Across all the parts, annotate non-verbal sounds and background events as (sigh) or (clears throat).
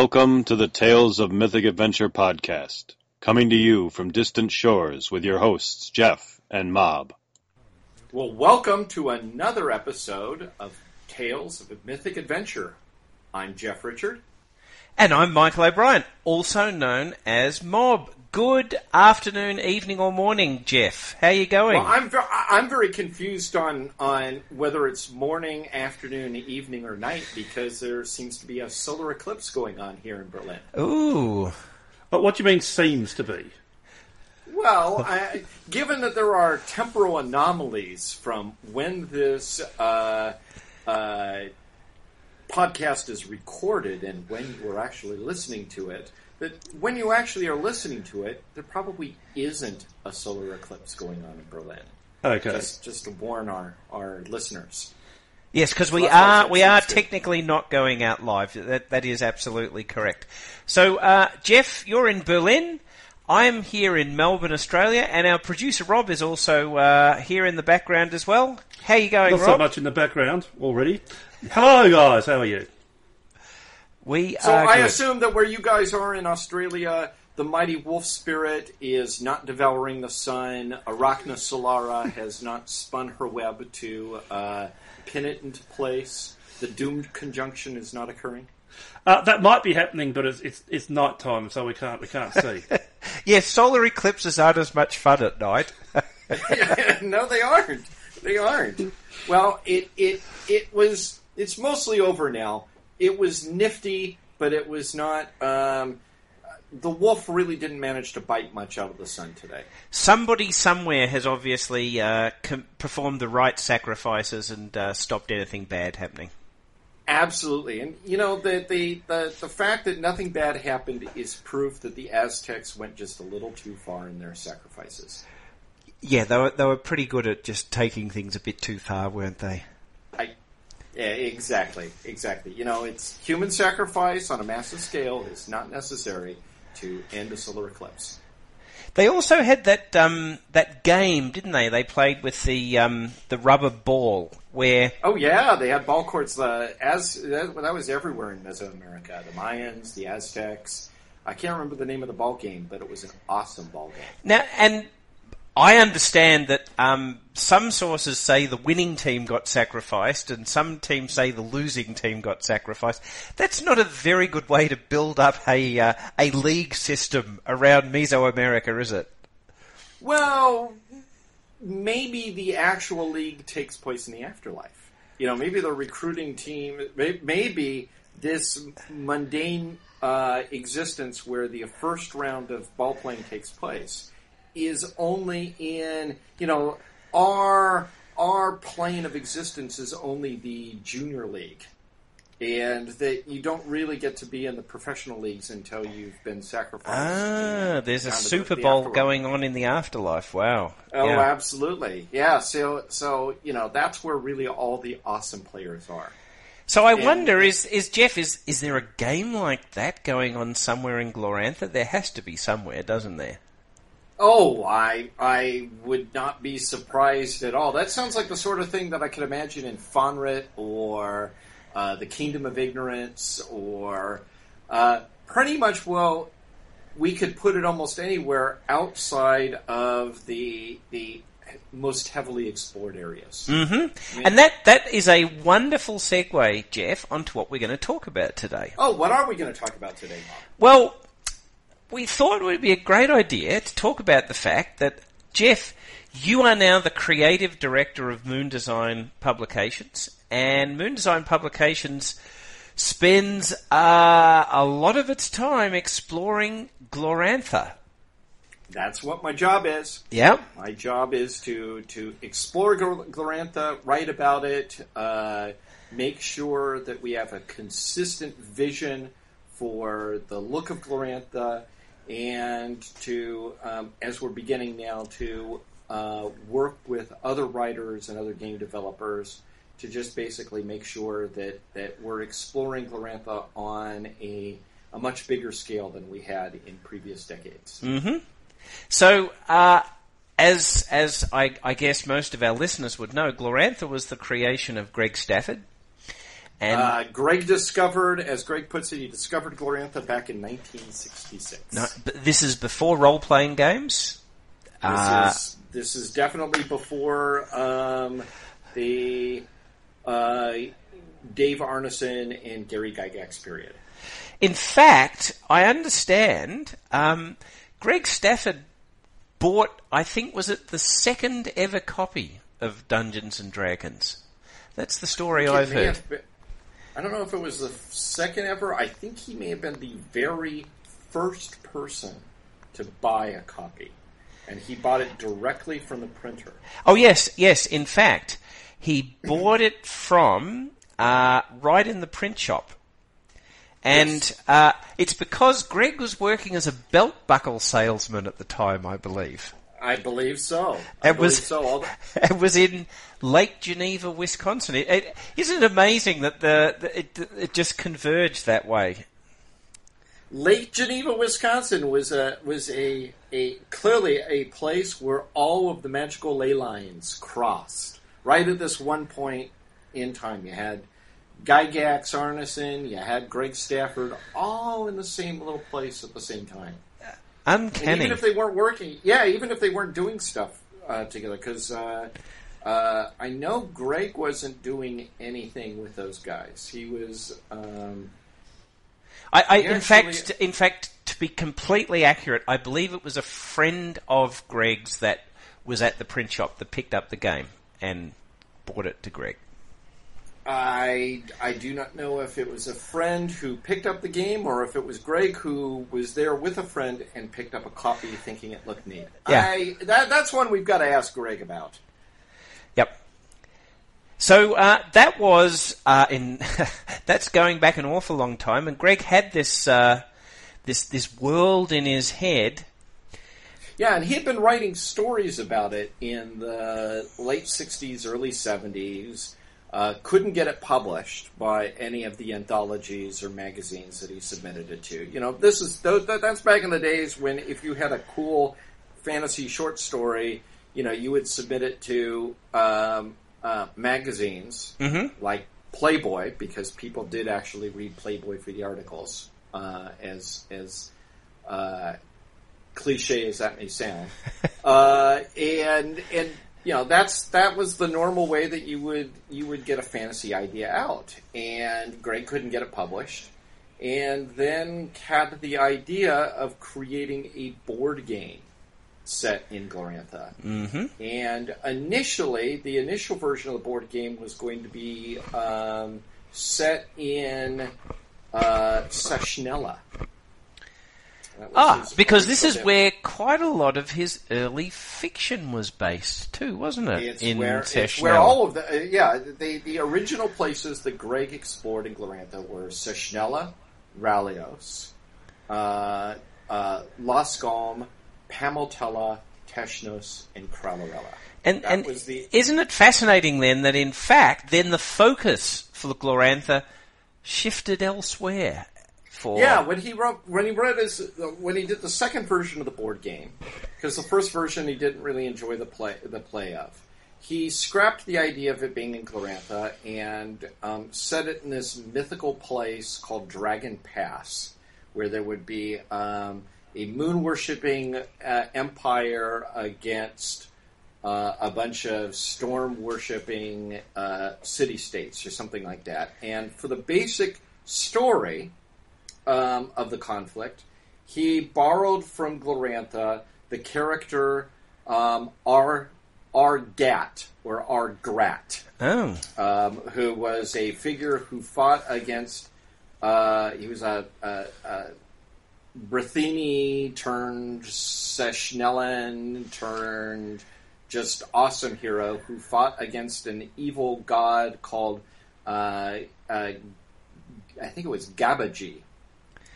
Welcome to the Tales of Mythic Adventure podcast, coming to you from distant shores with your hosts, Jeff and Mob. Well, welcome to another episode of Tales of Mythic Adventure. I'm Jeff Richard. And I'm Michael O'Brien, also known as Mob. Good afternoon, evening, or morning, Jeff. How are you going? Well, I'm ve- I'm very confused on on whether it's morning, afternoon, evening, or night because there seems to be a solar eclipse going on here in Berlin. Ooh. But what do you mean seems to be? Well, I, given that there are temporal anomalies from when this uh, uh, podcast is recorded and when you are actually listening to it, that when you actually are listening to it, there probably isn't a solar eclipse going on in Berlin. Okay. Just, just to warn our, our listeners. Yes, because we are we are technically not going out live. That that is absolutely correct. So, uh, Jeff, you're in Berlin. I'm here in Melbourne, Australia, and our producer Rob is also uh, here in the background as well. How are you going, Not so much in the background already. Hello, guys. How are you? We So are I good. assume that where you guys are in Australia, the mighty wolf spirit is not devouring the sun. Arachna Solara has not spun her web to uh, pin it into place. The doomed conjunction is not occurring. Uh, that might be happening, but it's it's, it's night time, so we can't we can't see. (laughs) Yes, solar eclipses aren't as much fun at night. (laughs) (laughs) no, they aren't. They aren't. Well, it it it was. It's mostly over now. It was nifty, but it was not. Um, the wolf really didn't manage to bite much out of the sun today. Somebody somewhere has obviously uh, com- performed the right sacrifices and uh, stopped anything bad happening. Absolutely, and you know the, the the the fact that nothing bad happened is proof that the Aztecs went just a little too far in their sacrifices. Yeah, they were they were pretty good at just taking things a bit too far, weren't they? Yeah, exactly, exactly. You know, it's human sacrifice on a massive scale is not necessary to end a solar eclipse. They also had that um, that game, didn't they? They played with the um, the rubber ball, where Oh yeah, they had ball courts. The as that, that was everywhere in Mesoamerica. The Mayans, the Aztecs. I can't remember the name of the ball game, but it was an awesome ball game. now and I understand that um, some sources say the winning team got sacrificed, and some teams say the losing team got sacrificed. That's not a very good way to build up a uh, a league system around Mesoamerica, is it? Well, maybe the actual league takes place in the afterlife. You know, maybe the recruiting team, maybe this mundane uh, existence where the first round of ball playing takes place is only in, you know, our our plane of existence is only the junior league. And that you don't really get to be in the professional leagues until you've been sacrificed. Ah, there's a Super Bowl afterlife. going on in the afterlife. Wow. Oh, Yeah. absolutely. Yeah. So, so you know, that's where really all the awesome players are. So I And- wonder, is is Jeff, is is there a game like that going on somewhere in Glorantha? There has to be somewhere, doesn't there? Oh, I I would not be surprised at all. That sounds like the sort of thing that I could imagine in Fonrit or uh, the Kingdom of Ignorance or uh, pretty much. Well, we could put it almost anywhere outside of the the most heavily explored areas. Mm-hmm. And that that is a wonderful segue, Jeff, onto what we're going to talk about today. Oh, what are we going to talk about today, Mob? Well, we thought it would be a great idea to talk about the fact that Jeff, you are now the creative director of Moon Design Publications, and Moon Design Publications spends uh, a lot of its time exploring Glorantha. That's what my job is. Yeah, My job is to to explore Glor- Glorantha, write about it, uh, make sure that we have a consistent vision for the look of Glorantha, and to, um, as we're beginning now, to uh, work with other writers and other game developers to just basically make sure that, that we're exploring Glorantha on a, a much bigger scale than we had in previous decades. Mm-hmm. So, uh, as as I, I guess most of our listeners would know, Glorantha was the creation of Greg Stafford, And Uh, Greg discovered, as Greg puts it, he discovered Glorantha back in 1966. no, this is before role playing games. This Uh, is this is definitely before um, the uh, Dave Arneson and Gary Gygax period. In fact, I understand um, Greg Stafford bought, I think, was it the second ever copy of Dungeons and Dragons? That's the story I've heard. have I don't know if it was the second ever. I think he may have been the very first person to buy a copy, and he bought it directly from the printer. Oh yes, yes. In fact, he bought it from uh, right in the print shop, and Yes. uh, it's because Greg was working as a belt buckle salesman at the time, I believe. I believe so. I It was- believe so. The, (laughs) It was in Lake Geneva, Wisconsin. It, it, isn't it amazing that the, the it, it just converged that way? Lake Geneva, Wisconsin was a was a a clearly a place where all of the magical ley lines crossed. Right at this one point in time, you had Gygax Arneson, you had Greg Stafford, all in the same little place at the same time. And Uncanny. even if they weren't working, yeah, even if they weren't doing stuff uh, together, because uh, uh, I know Greg wasn't doing anything with those guys. He was. Um, I, I in fact, in fact, to be completely accurate, I believe it was a friend of Greg's that was at the print shop that picked up the game and bought it to Greg. I I do not know if it was a friend who picked up the game or if it was Greg who was there with a friend and picked up a copy thinking it looked neat. Yeah. I, that, that's one we've got to ask Greg about. Yep. So uh, that was uh, in (laughs) that's going back an awful long time, and Greg had this uh, this this world in his head. Yeah, and he had been writing stories about it in the late 60s, early 70s. Uh, couldn't get it published by any of the anthologies or magazines that he submitted it to. You know, this is that's back in the days when if you had a cool fantasy short story, you know, you would submit it to um, uh, magazines Mm-hmm. like Playboy because people did actually read Playboy for the articles, uh, as as uh, cliche as that may sound. (laughs) uh, and and you know that's that was the normal way that you would you would get a fantasy idea out. And Greg couldn't get it published, and then had the idea of creating a board game set in Glorantha. Mm-hmm. And initially, the initial version of the board game was going to be um, set in uh, Seshnella. Ah, because this is where quite a lot of his early fiction was based too, wasn't it? It's in where, it's where all of the uh, yeah the the original places that Greg explored in Glorantha were Seshnella, Ralios, uh, uh, Loskalm, Pamaltela, Teshnos, and Kralorela. and that and the- isn't it fascinating then that in fact then the focus for the Glorantha shifted elsewhere? For Yeah, when he wrote when he wrote his when he did the second version of the board game, because the first version he didn't really enjoy the play the play of. He scrapped the idea of it being in Glorantha and um, set it in this mythical place called Dragon Pass, where there would be um, a moon worshipping uh, empire against uh, a bunch of storm worshipping uh, city states or something like that. And for the basic story, um, of the conflict. He borrowed from Glorantha the character um, R. Argat or Argrat, oh um, who was a figure who fought against. Uh, he was a, a, a Brithini turned Seshnellen turned just awesome hero who fought against an evil god called uh, uh, I think it was Gbaji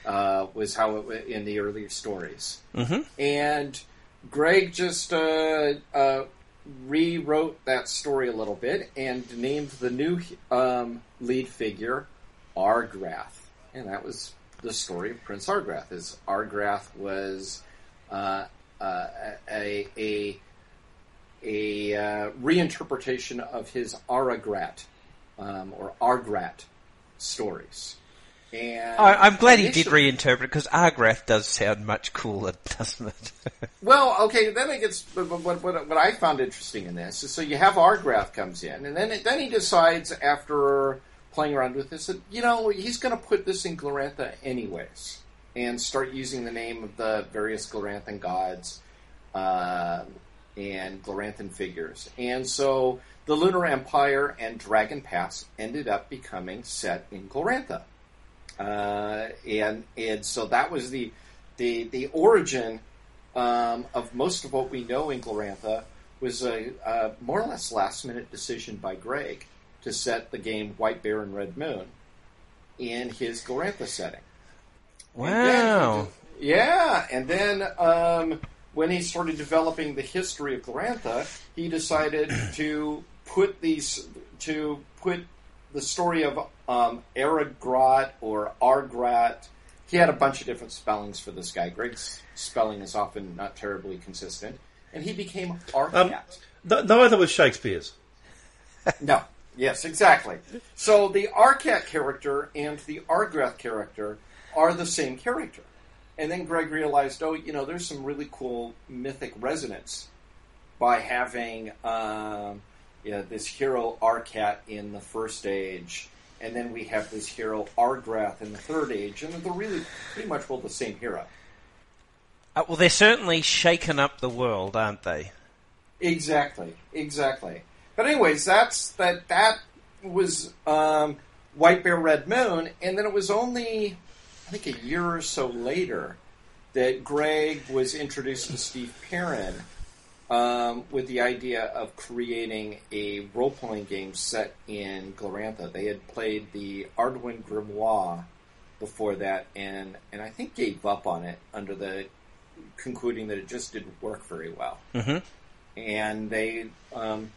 uh, was how it in the earlier stories. Mhm. And Greg just uh, uh, rewrote that story a little bit and named the new um, lead figure Argrath, and that was the story of Prince Argrath. Is Argrath was uh, uh, a a a uh, reinterpretation of his Aragrat um, or Argrat stories. And I, I'm glad he did reinterpret because Argrath does sound much cooler, (laughs) doesn't it? Well, okay, then it gets. But but what, what, what I found interesting in this is so you have Argrath comes in, and then it, then he decides after playing around with this that you know he's going to put this in Glorantha anyways, and start using the name of the various Gloranthan gods uh, and Gloranthan figures, and so the Lunar Empire and Dragon Pass ended up becoming set in Glorantha, uh, and and so that was the the the origin um, of most of what we know in Glorantha was a, a more or less last minute decision by Greg to set the game White Bear and Red Moon in his Glorantha setting. And then Wow. yeah, and then um, when he started developing the history of Glorantha, he decided to put these to put the story of um, Aragrat or Argrat. He had a bunch of different spellings for this guy. Greg's spelling is often not terribly consistent, and he became Arkat. Um, Th- neither was Shakespeare's. (laughs) No. Yes, exactly. So the Arkat character and the Argrath character are the same character. And then Greg realized, oh, you know, there's some really cool mythic resonance by having um, yeah, this hero Arkat in the first age, and then we have this hero Argrath in the third age, and they're really pretty much all the same hero. Uh, well, they're certainly shaken up the world, aren't they? Exactly, exactly. But anyways, that's that. That was um, White Bear Red Moon, and then it was only I think a year or so later that Greg was introduced to Steve Perrin um, with the idea of creating a role playing game set in Glorantha. They had played the Arduin Grimoire before that, and and I think gave up on it under the concluding that it just didn't work very well Mm-hmm. and they um,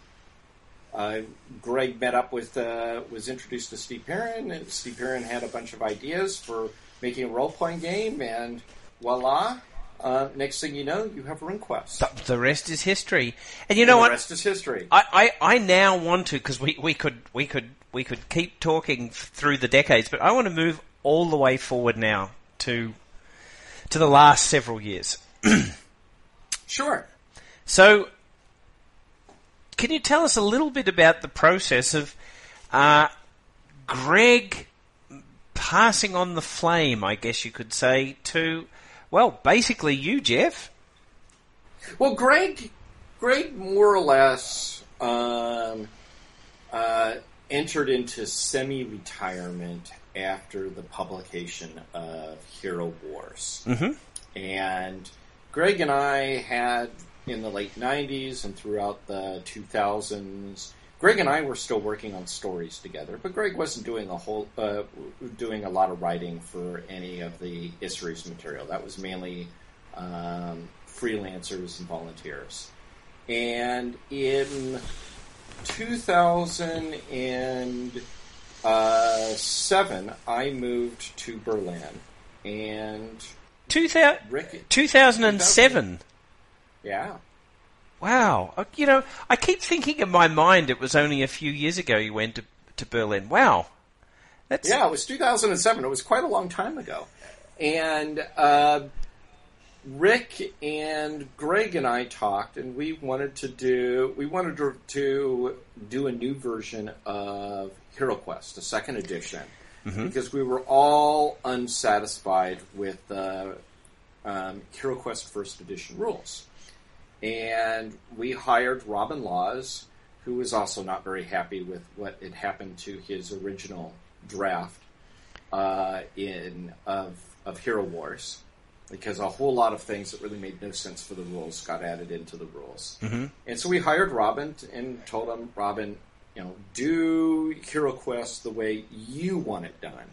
uh, Greg met up with uh, was introduced to Steve Perrin, and Steve Perrin had a bunch of ideas for making a role playing game, and voila! Uh, next thing you know, you have RuneQuest. The, the rest is history. And you And know the what? rest is history. I, I, I now want to because we, we could we could we could keep talking f- through the decades, but I want to move all the way forward now to to the last several years. (clears throat) Sure. So, can you tell us a little bit about the process of uh, Greg passing on the flame? I guess you could say to well, basically you, Jeff. Well, Greg, Greg more or less um, uh, entered into semi-retirement after the publication of Hero Wars, Mm-hmm. and Greg and I had in the late '90s and throughout the 2000s. Greg and I were still working on stories together, but Greg wasn't doing a whole, uh, doing a lot of writing for any of the Issaries material. That was mainly um, freelancers and volunteers. And in 2007, I moved to Berlin, and 2000, Rick, 2007. yeah, Wow. Uh, You know, I keep thinking in my mind it was only a few years ago you went to, to Berlin. Wow. That's, Yeah, it was 2007. It was quite a long time ago. And uh, Rick and Greg and I talked, and we wanted to do we wanted to, to do a new version of Hero Quest, a second edition, because we were all unsatisfied with the um, Hero Quest First Edition rules. And we hired Robin Laws, who was also not very happy with what had happened to his original draft uh, in of of Hero Wars, because a whole lot of things that really made no sense for the rules got added into the rules. Mm-hmm. And so we hired Robin t- and told him, Robin, you know, do Hero Quest the way you want it done,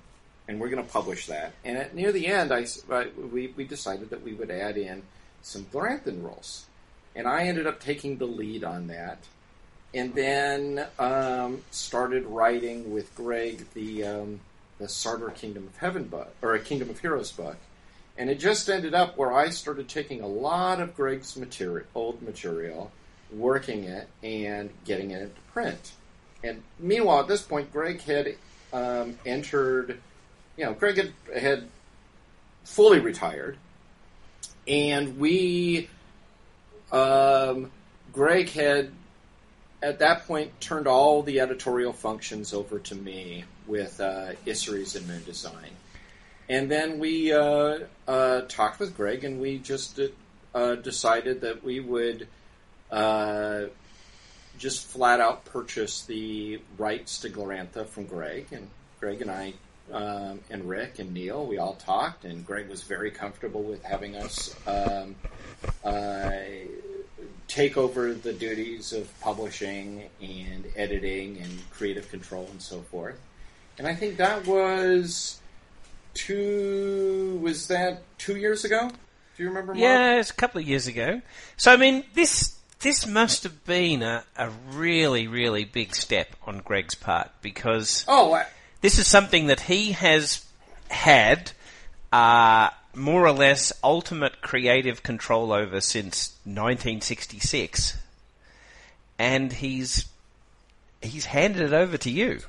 and we're going to publish that. And at near the end, I I- we we decided that we would add in some Gloranthan rules, and I ended up taking the lead on that and then um, started writing with Greg the um, the Sartar Kingdom of Heaven book or a Kingdom of Heroes book, and it just ended up where I started taking a lot of Greg's material, old material, working it and getting it into print. And meanwhile, at this point, Greg had um, entered. You know, Greg had, had fully retired, and we, um, Greg had at that point turned all the editorial functions over to me with uh, Issaries and Moon Design. And then we uh, uh, talked with Greg, and we just uh, decided that we would uh, just flat out purchase the rights to Glorantha from Greg. And Greg and I, um, and Rick and Neil, we all talked, and Greg was very comfortable with having us um, uh, take over the duties of publishing and editing and creative control and so forth. And I think that was two. Was that two years ago? Do you remember? Mark? Yeah, it's a couple of years ago. So I mean, this this must have been a, a really really big step on Greg's part because Oh, I, this is something that he has had uh, more or less ultimate creative control over since 1966, and he's he's handed it over to you.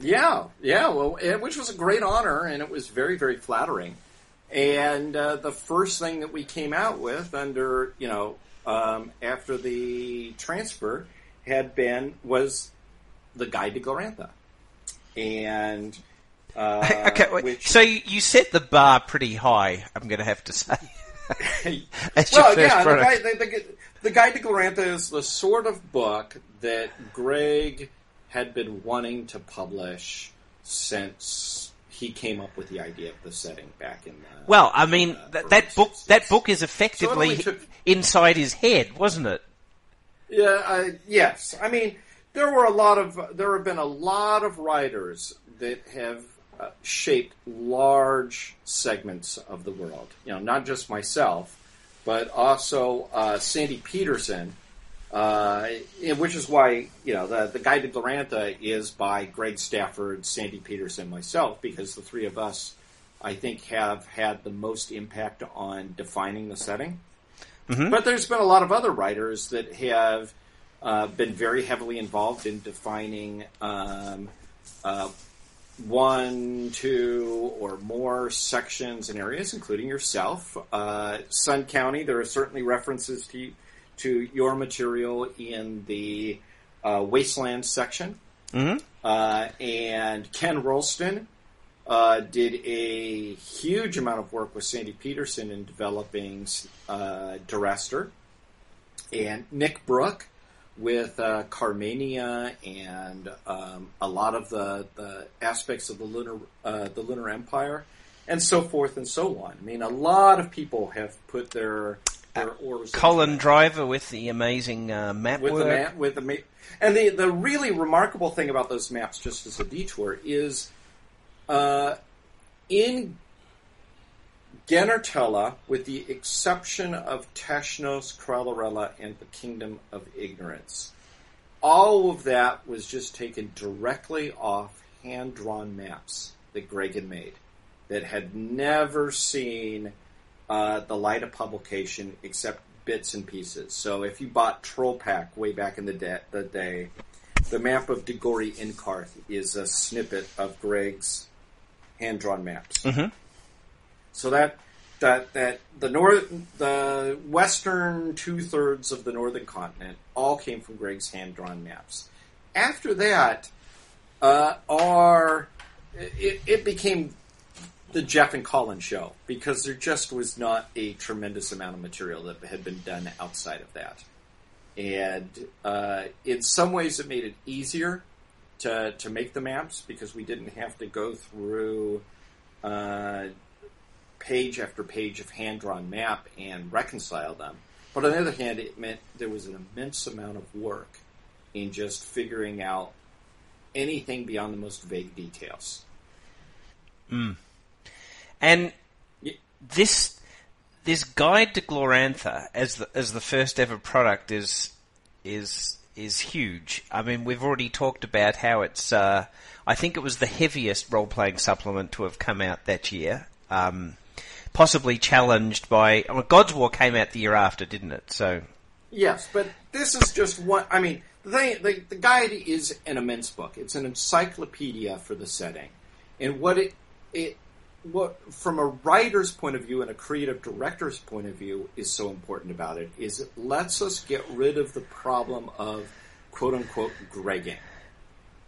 Yeah, yeah. Well, which was a great honor, and it was very, very flattering. And uh, the first thing that we came out with, under you know, um, after the transfer, had been was the Guide to Glorantha, and uh, okay, wait, which- so you, set the bar pretty high. I'm going to have to say. (laughs) Well, yeah, the product. guide, the, the, the Guide to Glorantha is the sort of book that Greg had been wanting to publish since he came up with the idea of the setting back in the Well, I mean, uh, that, that book 60s. that book is effectively only took- inside his head, wasn't it? Yeah, uh, yes. I mean, there were a lot of there have been a lot of writers that have uh, shaped large segments of the world. You know, not just myself, but also uh, Sandy Petersen, uh, which is why you know the the Guide to Glorantha is by Greg Stafford, Sandy Petersen, myself, because the three of us, I think, have had the most impact on defining the setting. But there's been a lot of other writers that have uh, been very heavily involved in defining um, uh, one, two, or more sections and areas, including yourself. Uh, Sun County, there are certainly references to to your material in the uh, Wasteland section. Mhm. Uh, and Ken Rolston uh, did a huge amount of work with Sandy Petersen in developing uh, Dorastor. And Nick Brooke with uh, Carmania and um, a lot of the, the aspects of the lunar uh, the lunar empire and so forth and so on. I mean, a lot of people have put their their oars. Colin Driver with the amazing uh, map with work. the map with the ma- and the the really remarkable thing about those maps, just as a detour, is uh, in Genertela, with the exception of Teshnos, Kralorela, and the Kingdom of Ignorance, all of that was just taken directly off hand drawn maps that Greg had made that had never seen uh, the light of publication except bits and pieces. So if you bought Troll Pack way back in the, da- the day, the map of Dagori Inkarth is a snippet of Greg's hand drawn maps. Mhm. So that that that the north the western two thirds of the northern continent all came from Greg's hand drawn maps. After that, uh, our it, it became the Jeff and Colin show because there just was not a tremendous amount of material that had been done outside of that. And uh, in some ways, it made it easier to, to make the maps because we didn't have to go through uh, page after page of hand drawn map and reconcile them. But on the other hand, it meant there was an immense amount of work in just figuring out anything beyond the most vague details. And Ye- this this guide to Glorantha as the as the first ever product is is is huge. I mean, we've already talked about how it's. Uh, I think it was the heaviest role playing supplement to have come out that year. Um, possibly challenged by God's War came out the year after, didn't it? So Yes, but this is just one. I mean, the thing, the, the guide is an immense book. It's an encyclopedia for the setting, and what it it what from a writer's point of view and a creative director's point of view is so important about it is it lets us get rid of the problem of quote unquote gregging.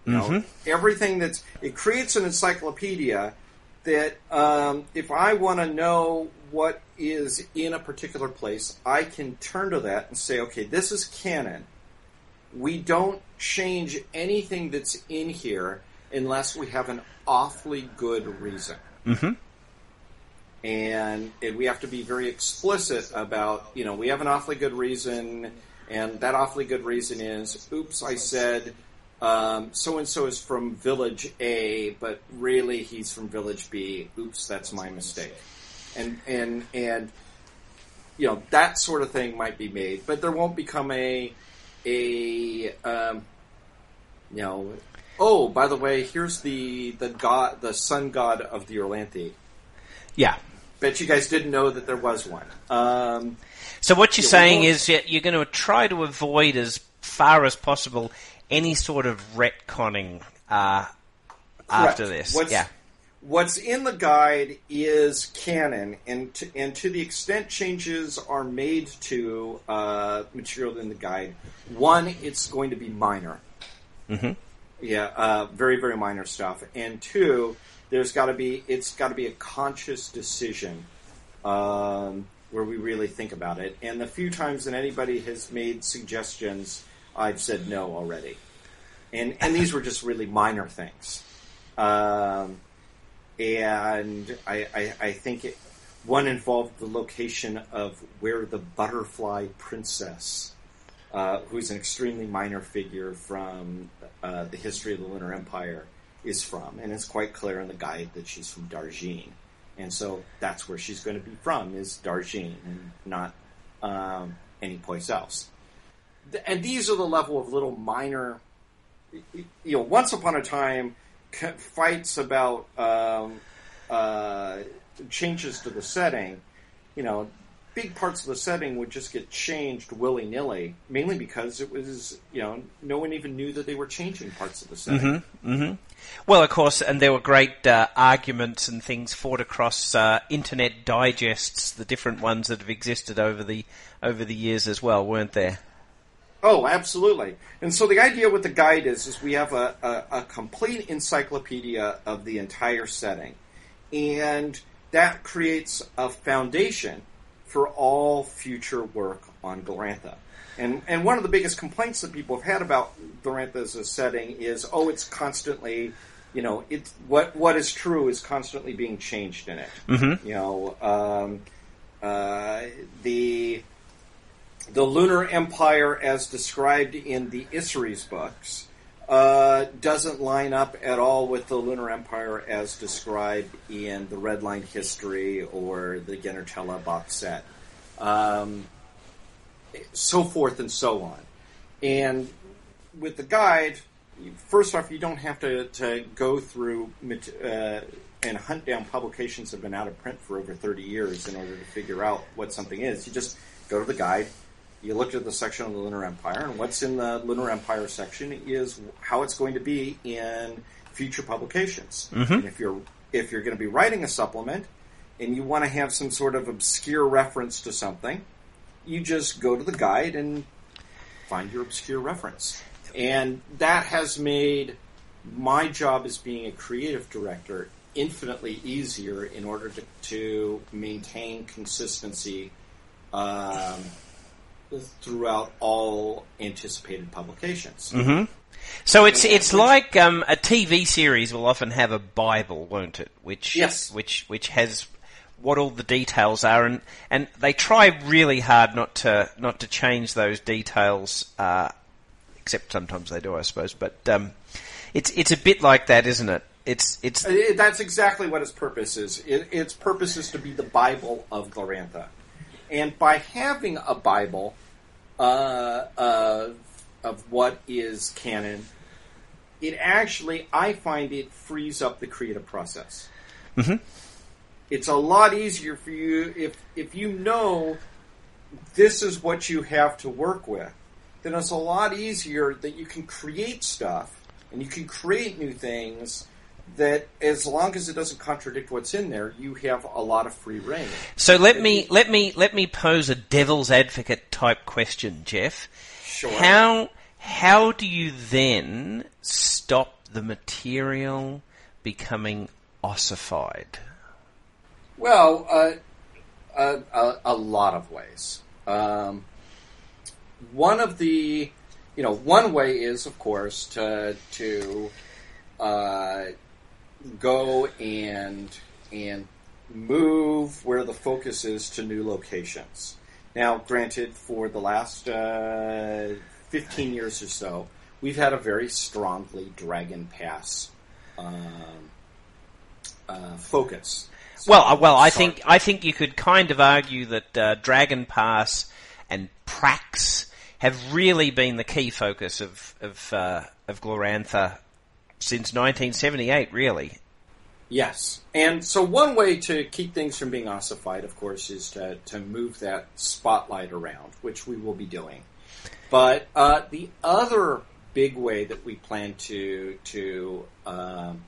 You know, mm-hmm. everything that's it creates an encyclopedia that um, if I want to know what is in a particular place, I can turn to that and say, okay, this is canon. We don't change anything that's in here unless we have an awfully good reason. Mm-hmm. And, and we have to be very explicit about, you know, we have an awfully good reason, and that awfully good reason is, oops, I said so and so is from village A, but really he's from village B. Oops, that's my mistake. And and and you know that sort of thing might be made, but there won't become a a um, you know. Oh, by the way, here's the the god, the sun god of the Orlanthi. Yeah. Bet you guys didn't know that there was one. Um, So what you're saying is you're going to try to avoid as far as possible any sort of retconning uh, after this. What's, yeah. What's in the guide is canon, and to, and to the extent changes are made to uh, material in the guide, one, it's going to be minor. Mm-hmm. Yeah, uh, very very minor stuff, and two, there's got to be it's got to be a conscious decision um, where we really think about it. And the few times that anybody has made suggestions, I've said no already. And and these were just really minor things. Um, and I, I, I think it, one involved the location of where the butterfly princess, uh, who's an extremely minor figure from uh, the history of the Lunar Empire, is from, and it's quite clear in the guide that she's from Darjeeling, and so that's where she's going to be from is Darjeeling, and not um, any place else. And these are the level of little minor you know, once upon a time, fights about um, uh, changes to the setting, you know, big parts of the setting would just get changed willy nilly, mainly because it was, you know, no one even knew that they were changing parts of the setting. hmm Well, of course, and there were great uh, arguments and things fought across uh, internet digests, the different ones that have existed over the over the years as well, weren't there? Oh, absolutely. And so the idea with the guide is, is we have a, a, a complete encyclopedia of the entire setting. And that creates a foundation for all future work on Glorantha. And, and one of the biggest complaints that people have had about Glorantha as a setting is, oh, it's constantly, you know, it's, what, what is true is constantly being changed in it. Mm-hmm. You know, um, uh, the the lunar empire, as described in the Issaries books, uh, doesn't line up at all with the lunar empire as described in the Red Line History or the Genertela box set, um, so forth and so on. And with the guide, first off, you don't have to, to go through uh, and hunt down publications that have been out of print for over 30 years in order to figure out what something is. You just go to the guide, you look at the section of the Lunar Empire, and what's in the Lunar Empire section is how it's going to be in future publications. And if you're if you're going to be writing a supplement and you want to have some sort of obscure reference to something, you just go to the guide and find your obscure reference. And that has made my job as being a creative director infinitely easier in order to, to maintain consistency um, throughout all anticipated publications. Mm-hmm. So it's it's like um, a TV series will often have a Bible, won't it? Which Yes. which which has what all the details are, and and they try really hard not to not to change those details. Uh, except sometimes they do, I suppose. But um, it's it's a bit like that, isn't it? It's it's It- that's exactly what its purpose is. It, its purpose is to be the Bible of Glorantha. And by having a Bible uh, uh, of what is canon, it actually, I find it frees up the creative process. Mhm. It's a lot easier for you if if you know this is what you have to work with. then it's a lot easier that you can create stuff and you can create new things that as long as it doesn't contradict what's in there, you have a lot of free reign. So let me let me let me pose a devil's advocate type question, Jeff. Sure. How how do you then stop the material becoming ossified? Well, uh, a, a, a lot of ways. Um, one of the, you know, one way is, of course, to to uh, go and and move where the focus is to new locations. Now, granted, for the last uh, 15 years or so, we've had a very strongly Dragon Pass um, uh, focus. Well, uh, well, I think I think you could kind of argue that uh, Dragon Pass and Prax have really been the key focus of of, uh, of Glorantha since 1978. Really, Yes. And so one way to keep things from being ossified, of course, is to, to move that spotlight around, which we will be doing. But uh, the other big way that we plan to to um,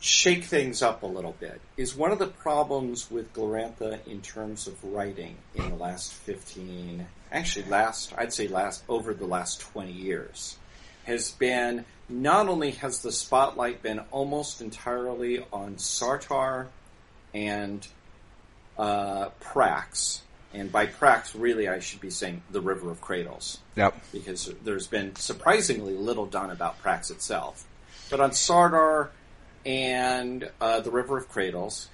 shake things up a little bit is one of the problems with Glorantha in terms of writing in the last 15, actually last, I'd say last, over the last 20 years, has been not only has the spotlight been almost entirely on Sartar and uh, Prax, and by Prax, really, I should be saying the River of Cradles, yep. because there's been surprisingly little done about Prax itself. But on Sartar and uh, the River of Cradles,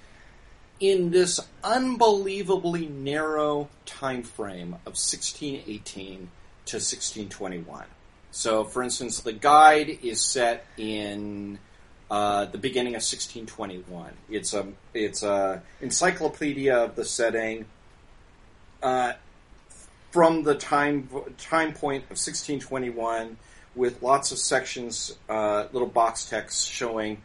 in this unbelievably narrow time frame of 1618 to 1621. So, for instance, the guide is set in uh, the beginning of 1621. It's a it's a encyclopedia of the setting uh, from the time time point of 1621, with lots of sections, uh, little box text showing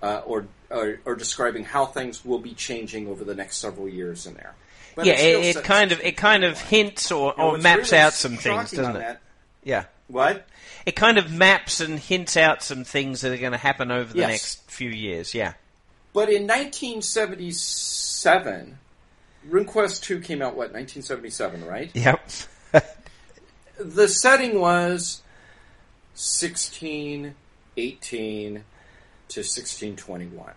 uh, or, or or describing how things will be changing over the next several years in there. But yeah, it, it kind of it kind of hints or, or maps really out some things, doesn't it? that- Yeah. What? It kind of maps and hints out some things that are going to happen over the Yes. next few years. Yeah. But in 1977, RuneQuest 2 came out, what, 1977, right? Yep. (laughs) The setting was 16, 18 to 1621.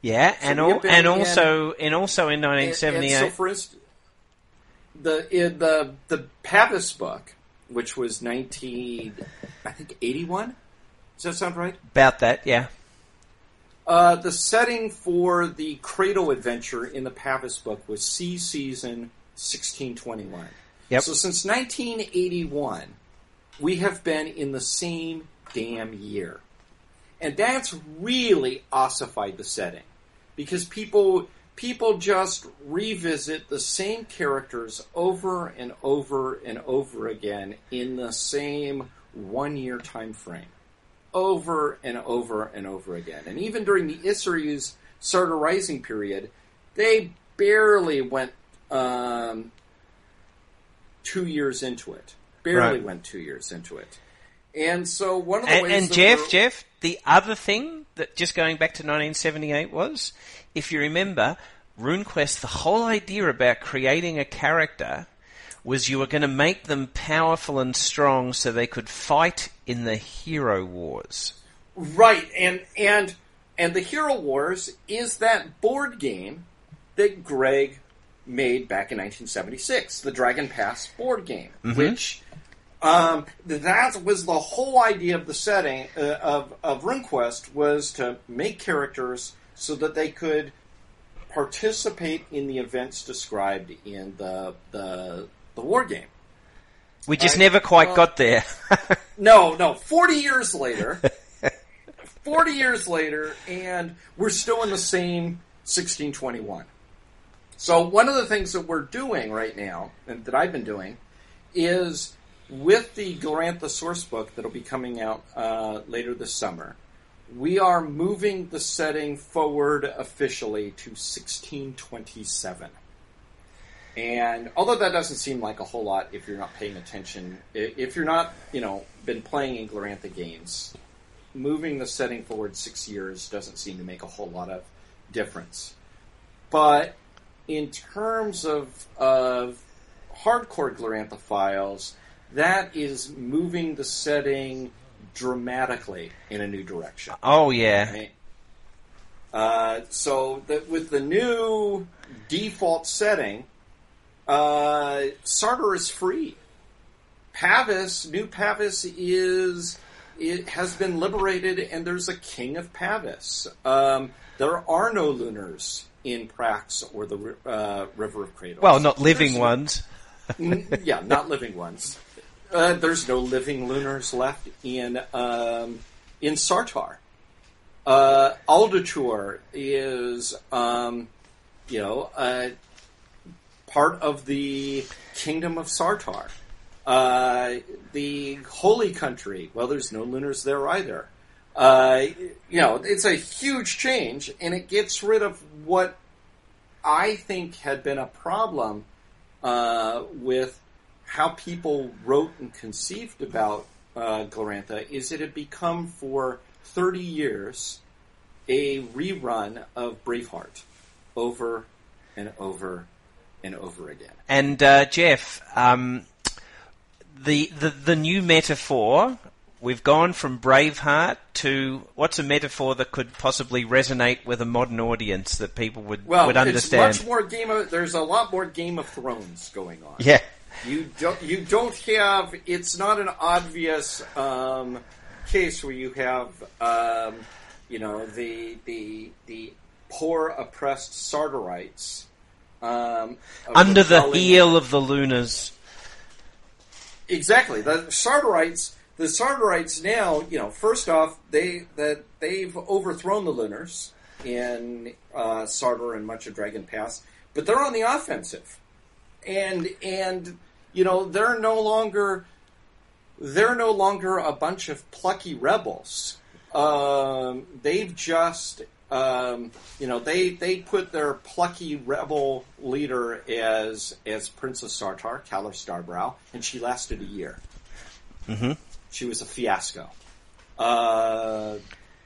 Yeah, and al- and in- also and also in And- and 1978. so, for instance, the in the the Pavis book, which was 19, I think 81. Does that sound right? about that, yeah. Uh, the setting for the Cradle adventure in the Pavis book was Sea Season 1621. Yep. So since 1981, we have been in the same damn year. And that's really ossified the setting. Because people people just revisit the same characters over and over and over again in the same one year time frame over and over and over again. And even during the Issaries Sartar Rising period, they barely went um, two years into it. Barely Right. went two years into it. And so one of the And, ways and Jeff, we're- Jeff, the other thing that just going back to 1978 was, if you remember, RuneQuest, the whole idea about creating a character was you were going to make them powerful and strong so they could fight in the hero wars. Right, and and and the Hero Wars is that board game that Greg made back in 1976, the Dragon Pass board game, mm-hmm. which um, that was the whole idea of the setting uh, of of RuneQuest was to make characters so that they could participate in the events described in the the the war game. We just Right. never quite Well- got there. (laughs) No, no. Forty years later, forty years later, and we're still in the same 1621. So one of the things that we're doing right now, and that I've been doing, is with the Glorantha source book that'll be coming out uh, later this summer. We are moving the setting forward officially to 1627. And although that doesn't seem like a whole lot if you're not paying attention, if you're not, you know, been playing in Glorantha games, moving the setting forward six years doesn't seem to make a whole lot of difference. But in terms of of hardcore Glorantha files, that is moving the setting dramatically in a new direction. Oh yeah. Right? Uh, so that with the new default setting, uh, Sartar is free. Pavis, new Pavis is it has been liberated, and there's a king of Pavis. Um, there are no lunars in Prax or the uh, River of Cradles. Well, not living There's- ones. Mm, yeah, not living ones. Uh, there's no living lunars left in um, in Sartar. Uh, is, um, you know, uh, part of the kingdom of Sartar. Uh, the holy country, well, there's no lunars there either. Uh, you know, it's a huge change, and it gets rid of what I think had been a problem uh, with how people wrote and conceived about uh, Glorantha is it had become for 30 years a rerun of Braveheart over and over and over again. And uh, Jeff, um, the, the the new metaphor. We've gone from Braveheart to what's a metaphor that could possibly resonate with a modern audience that people would Well, would understand. much more Game of. There's a lot more Game of Thrones going on. Yeah. You don't. You don't have. It's not an obvious um, case where you have, um, you know, the the the poor oppressed Sartarites um, Under the heel of the Lunars. Exactly. The Sartarites. the Sartarites now, you know, first off, they that they've overthrown the Lunars in uh, Sartar and much of Dragon Pass, but they're on the offensive, and and you know they're no longer they're no longer a bunch of plucky rebels. Um, they've just um, you know they they put their plucky rebel leader as as Princess Sartar, Kallyr Starbrow, and she lasted a year. Mm-hmm. She was a fiasco, uh,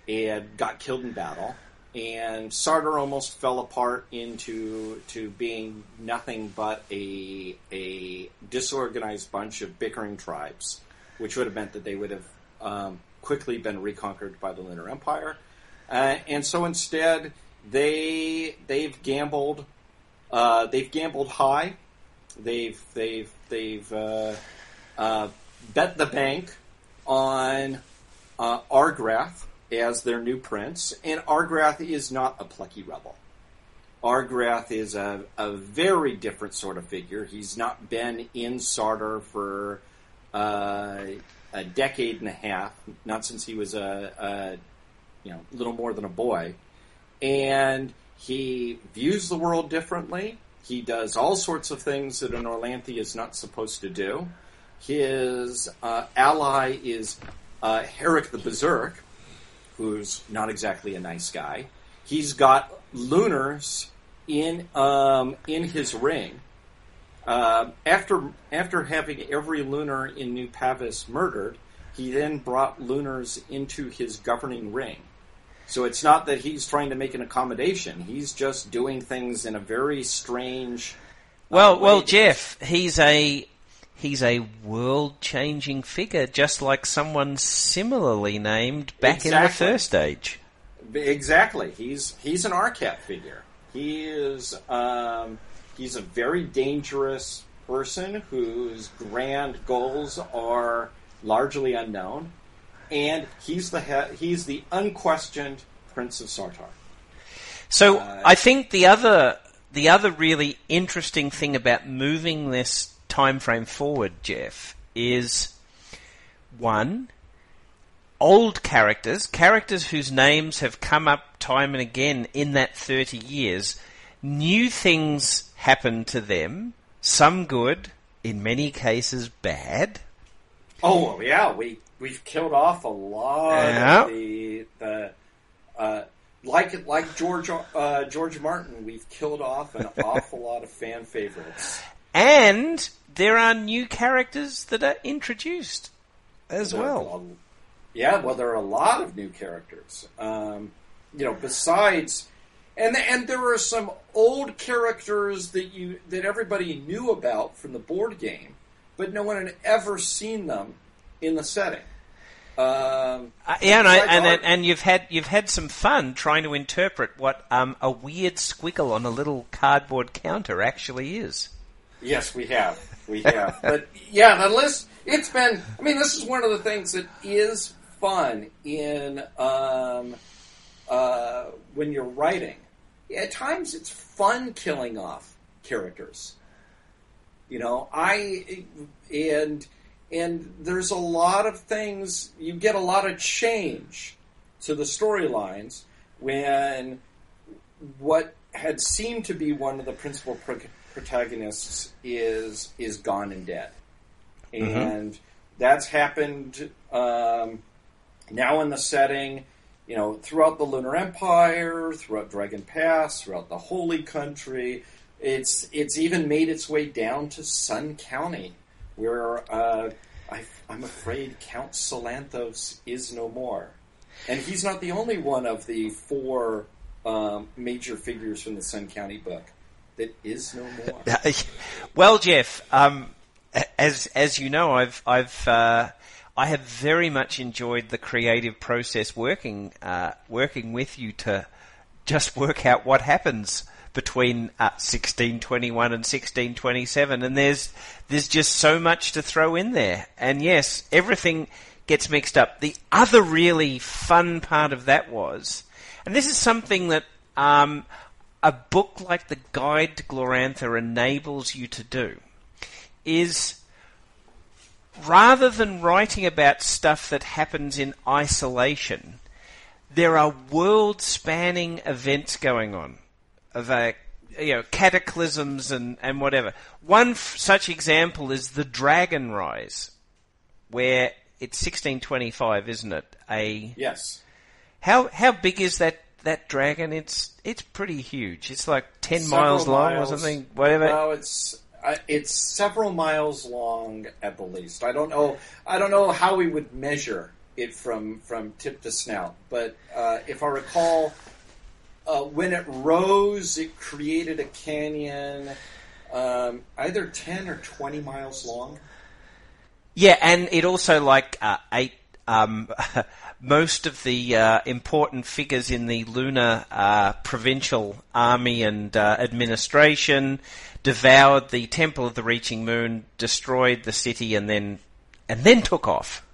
and got killed in battle. And Sartar almost fell apart into to being nothing but a a disorganized bunch of bickering tribes, which would have meant that they would have um, quickly been reconquered by the Lunar Empire. Uh, and so instead, they they've gambled uh, they've gambled high. They've they've they've uh, uh, bet the bank on uh, Argrath as their new prince, and Argrath is not a plucky rebel. Argrath is a, a very different sort of figure. He's not been in Sartar for uh, a decade and a half, not since he was a, a you know little more than a boy, and he views the world differently. He does all sorts of things that an Orlanthi is not supposed to do. His uh, ally is uh, Harrek the Berserk, who's not exactly a nice guy. He's got lunars in um, in his ring. Uh, after after having every lunar in New Pavis murdered, he then brought lunars into his governing ring. So it's not that he's trying to make an accommodation; he's just doing things in a very strange. uh, Well, way well, Jeff, he's a he's a world-changing figure, just like someone similarly named back in the first age. Exactly. He's he's an Arkat figure. He is um, he's a very dangerous person whose grand goals are largely unknown, and he's the he- he's the unquestioned Prince of Sartar. So Uh, I think the other the other really interesting thing about moving this time frame forward, Jeff, is one old characters, characters whose names have come up time and again in that 30 years, new things happen to them, some good, in many cases bad. Oh yeah, we we've killed off a lot Yeah. of the the uh, like like George uh, George Martin, we've killed off an (laughs) awful lot of fan favorites. And there are new characters that are introduced as well. Yeah, well, there are a lot of new characters. Um, you know, besides, and and there are some old characters that you that everybody knew about from the board game, but no one had ever seen them in the setting. Um, Uh, yeah, and, I, and, Art- and you've had you've had some fun trying to interpret what um, a weird squiggle on a little cardboard counter actually is. Yes, we have. We have. but yeah, the list, it's been, I mean, this is one of the things that is fun in, um, uh, when you're writing. At times it's fun killing off characters. You know, I, and, and there's a lot of things, you get a lot of change to the storylines when what had seemed to be one of the principal pro- protagonists is is gone and dead, and that's happened um, now in the setting. You know, throughout the Lunar Empire, throughout Dragon Pass, throughout the Holy Country, it's it's even made its way down to Sun County, where uh, I, I'm afraid Count Solanthos is no more, and he's not the only one of the four um, major figures from the Sun County book that is no more. (laughs) well, Jeff, um, as as you know, I've I've uh, I have very much enjoyed the creative process working uh, working with you to just work out what happens between uh, 1621 and 1627 and there's there's just so much to throw in there. And yes everything gets mixed up. The other really fun part of that was and this is something that um, a book like the Guide to Glorantha enables you to do is rather than writing about stuff that happens in isolation, there are world spanning events going on of uh, you know cataclysms and, and whatever. One f- such example is the Dragon Rise, where it's 1625, isn't it? A Yes. how how big is that that dragon? It's it's pretty huge. It's like ten Several miles long or something. Whatever. No, it's it's several miles long at the least. I don't know. I don't know how we would measure it from from tip to snout, but uh, if I recall, uh, when it rose, it created a canyon um, either ten or twenty miles long. Yeah, and it also like uh, ate um, (laughs) most of the uh, important figures in the lunar uh, provincial army and uh, administration, devoured the temple of the reaching moon, destroyed the city, and then and then took off.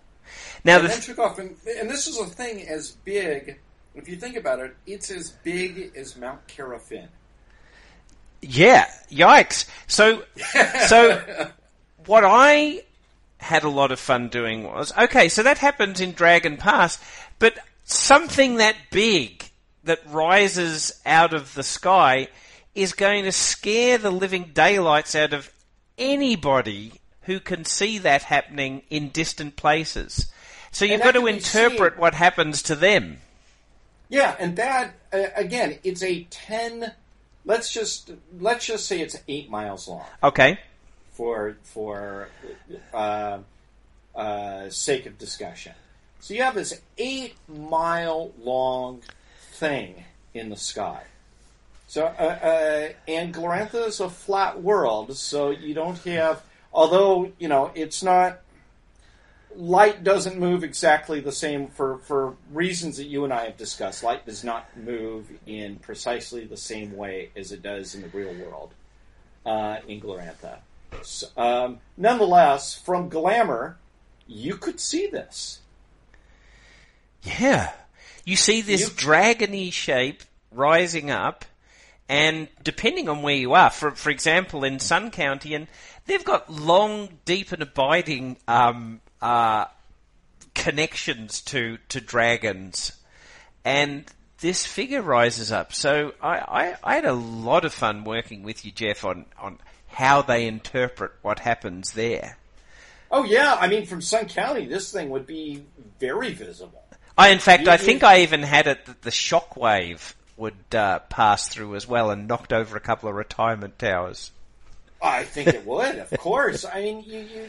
Now and the then took off, and, and this is a thing as big. If you think about it, it's as big as Mount Kero Fin. Yeah, yikes. So, (laughs) so what I had a lot of fun doing was okay. So that happens in Dragon Pass, but something that big that rises out of the sky is going to scare the living daylights out of anybody who can see that happening in distant places. So you've got to interpret seen. what happens to them. Yeah, and that uh, again, it's a ten. Let's just let's just say it's eight miles long Okay. for for uh, uh, sake of discussion. So you have this eight mile long thing in the sky. So uh, uh, and Glorantha is a flat world, so you don't have. Although you know it's not light doesn't move exactly the same for, for reasons that you and I have discussed. Light does not move in precisely the same way as it does in the real world uh, in Glorantha. So, um, nonetheless, from Glamour, you could see this. Yeah. You see this You- dragony shape rising up, and depending on where you are, for, for example, in Sun County, and they've got long, deep, and abiding um, uh, connections to, to dragons. And this figure rises up. So I, I, I had a lot of fun working with you, Jeff, on, on how they interpret what happens there. Oh yeah, I mean from Sun County, this thing would be very visible. I, in fact, You- I you- think I even had it that the shockwave would uh, pass through as well and knocked over a couple of retirement towers. I think it would, of course. I mean, you, you,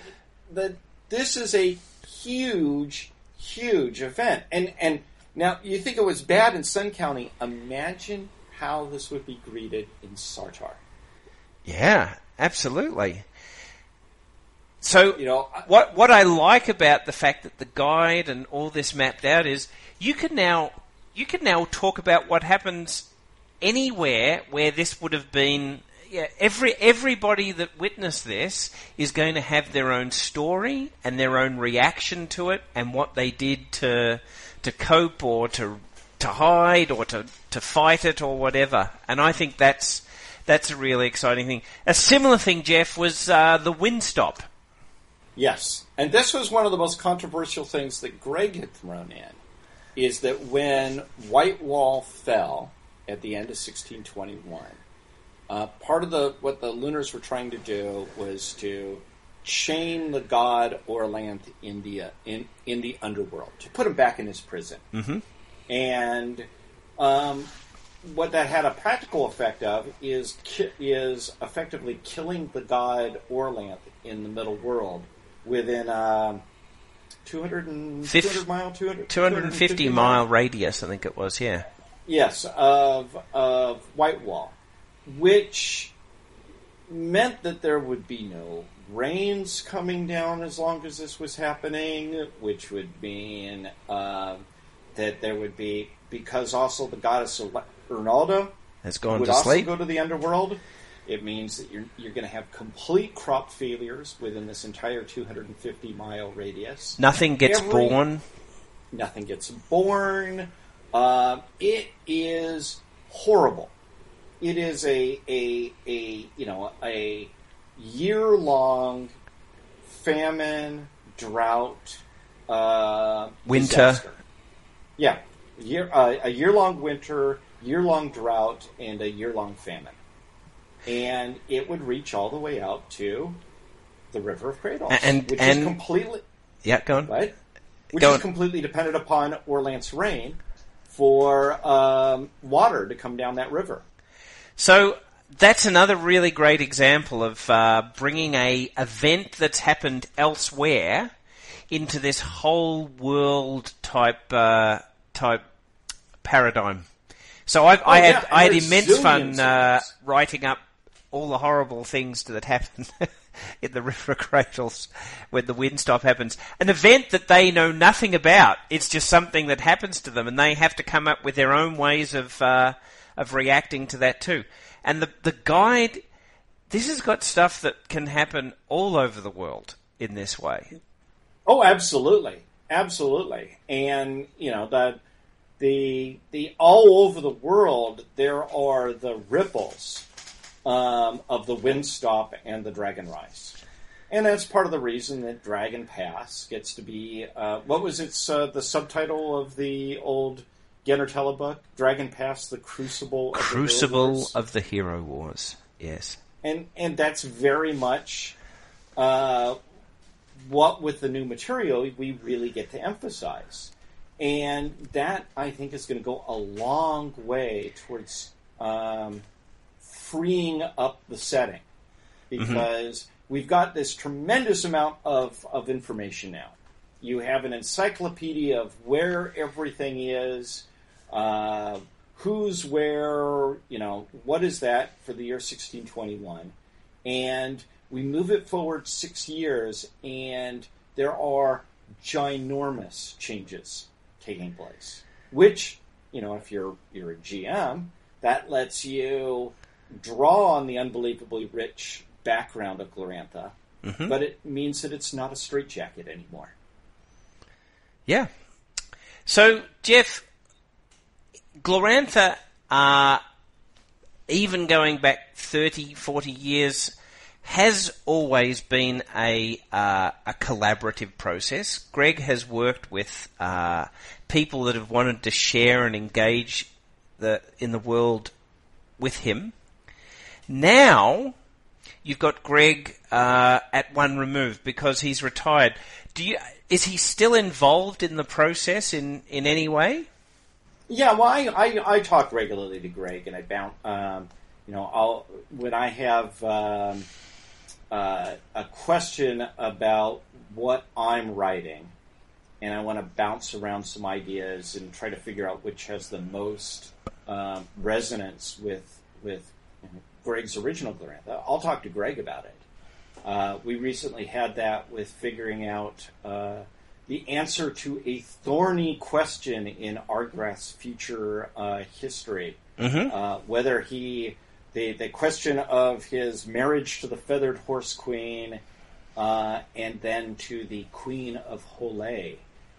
the this is a huge, huge event, and and now you think it was bad in Sun County. Imagine how this would be greeted in Sartar. Yeah, absolutely. So You know, what what I like about the fact that the guide and all this mapped out is you can now you can now talk about what happens anywhere where this would have been yeah, every everybody that witnessed this is going to have their own story and their own reaction to it and what they did to to cope or to to hide or to, to fight it or whatever. And I think that's that's a really exciting thing. A similar thing, Jeff, was uh, the Windstop. Yes, and this was one of the most controversial things that Greg had thrown in, is that when Whitewall fell at the end of 1621, uh, part of the what the Lunars were trying to do was to chain the god Orlanth India in in the underworld to put him back in his prison, Mm-hmm. and um, what that had a practical effect of is ki- is effectively killing the god Orlanth in the middle world within um, 200, and, Fif- 200 mile 200, 250 mile radius, I think it was, yeah. yes of of Whitewall, which meant that there would be no rains coming down as long as this was happening, which would mean um that there would be because also the goddess Ernalda Has gone would to also sleep. go to the underworld. It means that you're you're going to have complete crop failures within this entire 250 mile radius. Nothing gets Every- born. Nothing gets born. Uh, it is horrible. It is a a a you know a year long famine, drought, uh, Winter. disaster. Yeah, year uh, a year long winter, year long drought, and a year long famine, and it would reach all the way out to the River of Cradles, And- which and- is completely Yeah, go on. right? Which Go is on. completely dependent upon Orlanth's rain for um, water to come down that river. So that's another really great example of uh, bringing a event that's happened elsewhere into this whole world type uh, type paradigm. So I, I Oh, had yeah, I had immense fun uh, writing up all the horrible things that happen (laughs) in the River Cradles when the wind stop happens. An event that they know nothing about. It's just something that happens to them, and they have to come up with their own ways of uh, of reacting to that too. And the the guide, this has got stuff that can happen all over the world in this way. Oh, absolutely, absolutely, and you know the the the all over the world there are the ripples um, of the Windstop and the Dragon Rise. And that's part of the reason that Dragon Pass gets to be uh, what was its uh, the subtitle of the old Genertela book, Dragon Pass: The Crucible. Of the Hero Crucible Wars. of the Hero Wars. Yes. and and that's very much uh, what with the new material we really get to emphasize, and that I think is going to go a long way towards um, freeing up the setting because we've got this tremendous amount of, of information now. You have an encyclopedia of where everything is, uh, who's where, you know, what is that for the year 1621. And we move it forward six years, and there are ginormous changes taking place. Which, you know, if you're you're a GM, that lets you draw on the unbelievably rich background of Glorantha, Mhm. but it means that it's not a straitjacket anymore. Yeah. So, Jeff, Glorantha, uh, even going back 30, 40 years, has always been a, uh, a collaborative process. Greg has worked with uh, people that have wanted to share and engage the, in the world with him. Now, you've got Greg uh, at one remove because he's retired. Do you? Is he still involved in the process in, in any way? Yeah, well, I, I, I talk regularly to Greg, and I bounce. Um, you know, I'll when I have um, uh, a question about what I'm writing, and I want to bounce around some ideas and try to figure out which has the most um, resonance with with Greg's original Glorantha. I'll talk to Greg about it. Uh, we recently had that with figuring out uh, the answer to a thorny question in Argrath's future uh, history. Mm-hmm. whether he, the, the question of his marriage to the feathered horse queen, uh, and then to the queen of Hole,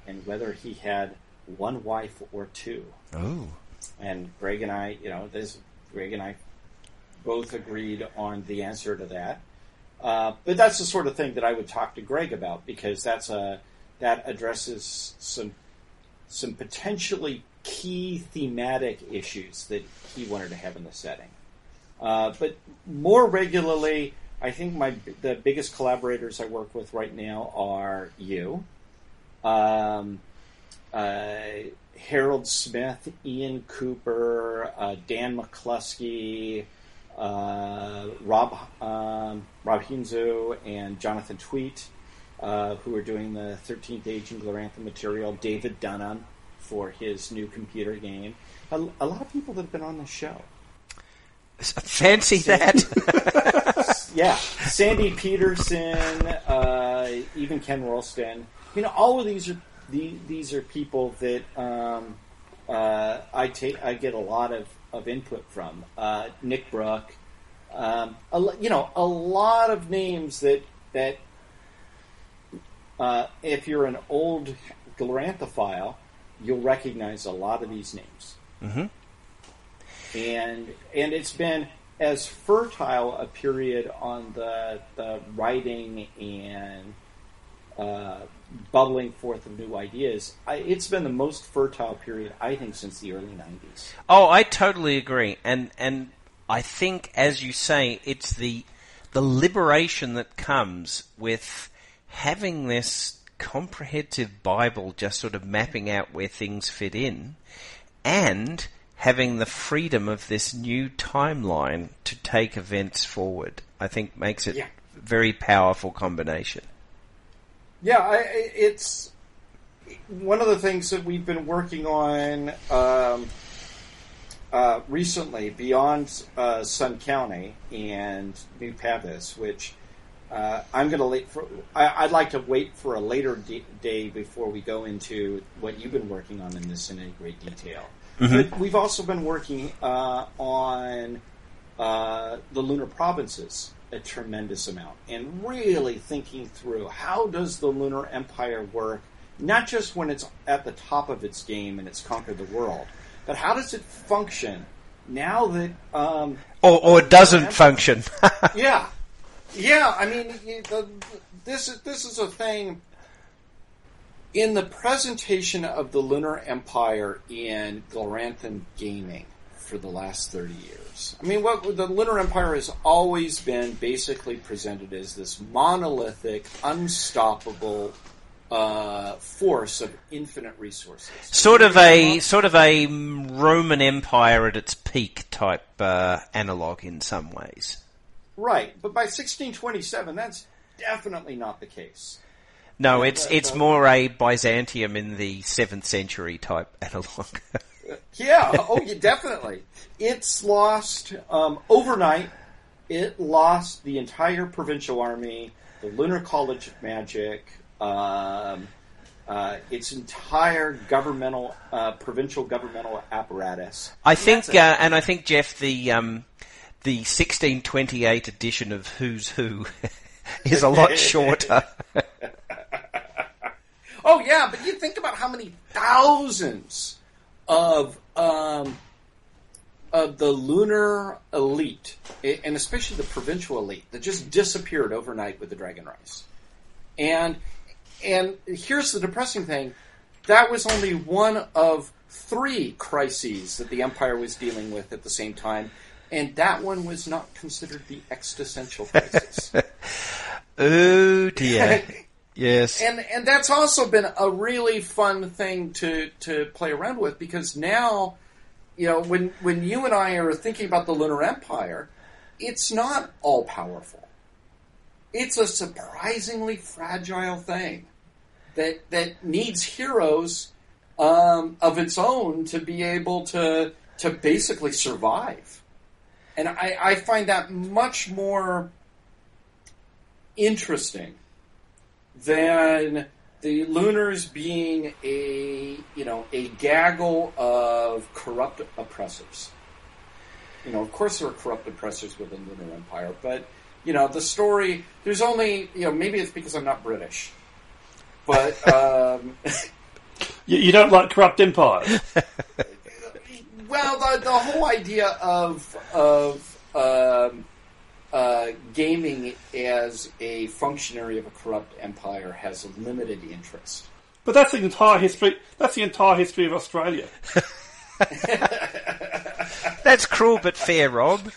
and whether he had one wife or two. Oh. And Greg and I, you know, this Greg and I both agreed on the answer to that. Uh, but that's the sort of thing that I would talk to Greg about because that's a that addresses some some potentially key thematic issues that he wanted to have in the setting. Uh, but more regularly, I think my the biggest collaborators I work with right now are you, um, uh, Harald Smith, Ian Cooper, uh, Dan McCluskey, Rob um, Rob Heinsoo, and Jonathan Tweet, uh, who are doing the 13th Age and Glorantha material. David Dunham for his new computer game. A, a lot of people that have been on the show. Fancy that. (laughs) yeah, Sandy Petersen, uh, even Ken Rolston. You know, all of these are the, these are people that um, uh, I take. I get a lot of, of input from. Uh, Nick Brooke, um, a, you know, a lot of names that that uh, if you're an old Gloranthophile, you'll recognize a lot of these names. mm-hmm. and and it's been as fertile a period on the the writing and uh, bubbling forth of new ideas. I, it's been the most fertile period I think since the early '90s. Oh, I totally agree, and and I think, as you say, it's the the liberation that comes with having this comprehensive Bible just sort of mapping out where things fit in, and having the freedom of this new timeline to take events forward. I think makes it Yeah. a very powerful combination. Yeah, I, it's one of the things that we've been working on um, uh, recently beyond uh, Sun County and New Pavis, which uh, I'm going to wait for. I, I'd like to wait for a later d- day before we go into what you've been working on in this in any great detail. But we've also been working uh, on uh, the lunar provinces a tremendous amount. And really thinking through how does the lunar empire work not just when it's at the top of its game and it's conquered the world but how does it function now that um, Or, or it doesn't function. (laughs) yeah. Yeah i mean the, this is this is a thing. In the presentation of the lunar empire in gloranthan gaming for the last 30 years i mean what the lunar empire has always been basically presented as this monolithic unstoppable uh, force of infinite resources sort of a sort of a Roman Empire at its peak type uh, analog in some ways. right but by 1627 that's definitely not the case No, it's it's more a Byzantium in the seventh century type (laughs) analog. (laughs) Yeah, oh, yeah, definitely. It's lost um, overnight. It lost the entire provincial army, the Lunar College of Magic, um, uh, its entire governmental, uh, provincial governmental apparatus. I think, uh, and I think Jeff, the um, the 1628 edition of Who's Who (laughs) is a lot (laughs) shorter. Oh yeah, but you think about how many thousands of um, of the lunar elite, and especially the provincial elite, that just disappeared overnight with the dragon rise. And and here's the depressing thing: that was only one of three crises that the empire was dealing with at the same time. and that one was not considered the existential crisis. (laughs) Oh dear. (laughs) yes. and and that's also been a really fun thing to to play around with because now, you know, when when you and I are thinking about the Lunar Empire, it's not all powerful. It's a surprisingly fragile thing that that needs heroes um, of its own to be able to to basically survive. And I, I find that much more interesting than the Lunars being a you know a gaggle of corrupt oppressors. You know, of course there are corrupt oppressors within the Lunar Empire, but you know the story. There's only you know maybe it's because I'm not British, but (laughs) um, You, you don't like corrupt empires. (laughs) well the the whole idea of of um, uh, gaming as a functionary of a corrupt empire has a limited interest. But that's the entire history. That's the entire history of Australia. (laughs) (laughs) That's cruel but fair, Rob.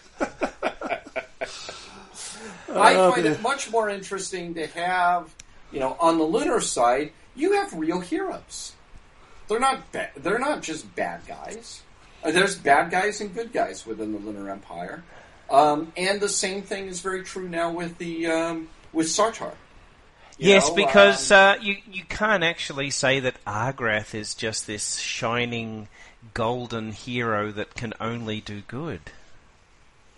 I find it much more interesting to have, you know, on the lunar side, you have real heroes. They're not ba- they're not just bad guys. Uh, There's bad guys and good guys within the lunar empire, um, and the same thing is very true now with the um, with Sartar. You yes, know, because um, uh, you you can't actually say that Argrath is just this shining golden hero that can only do good.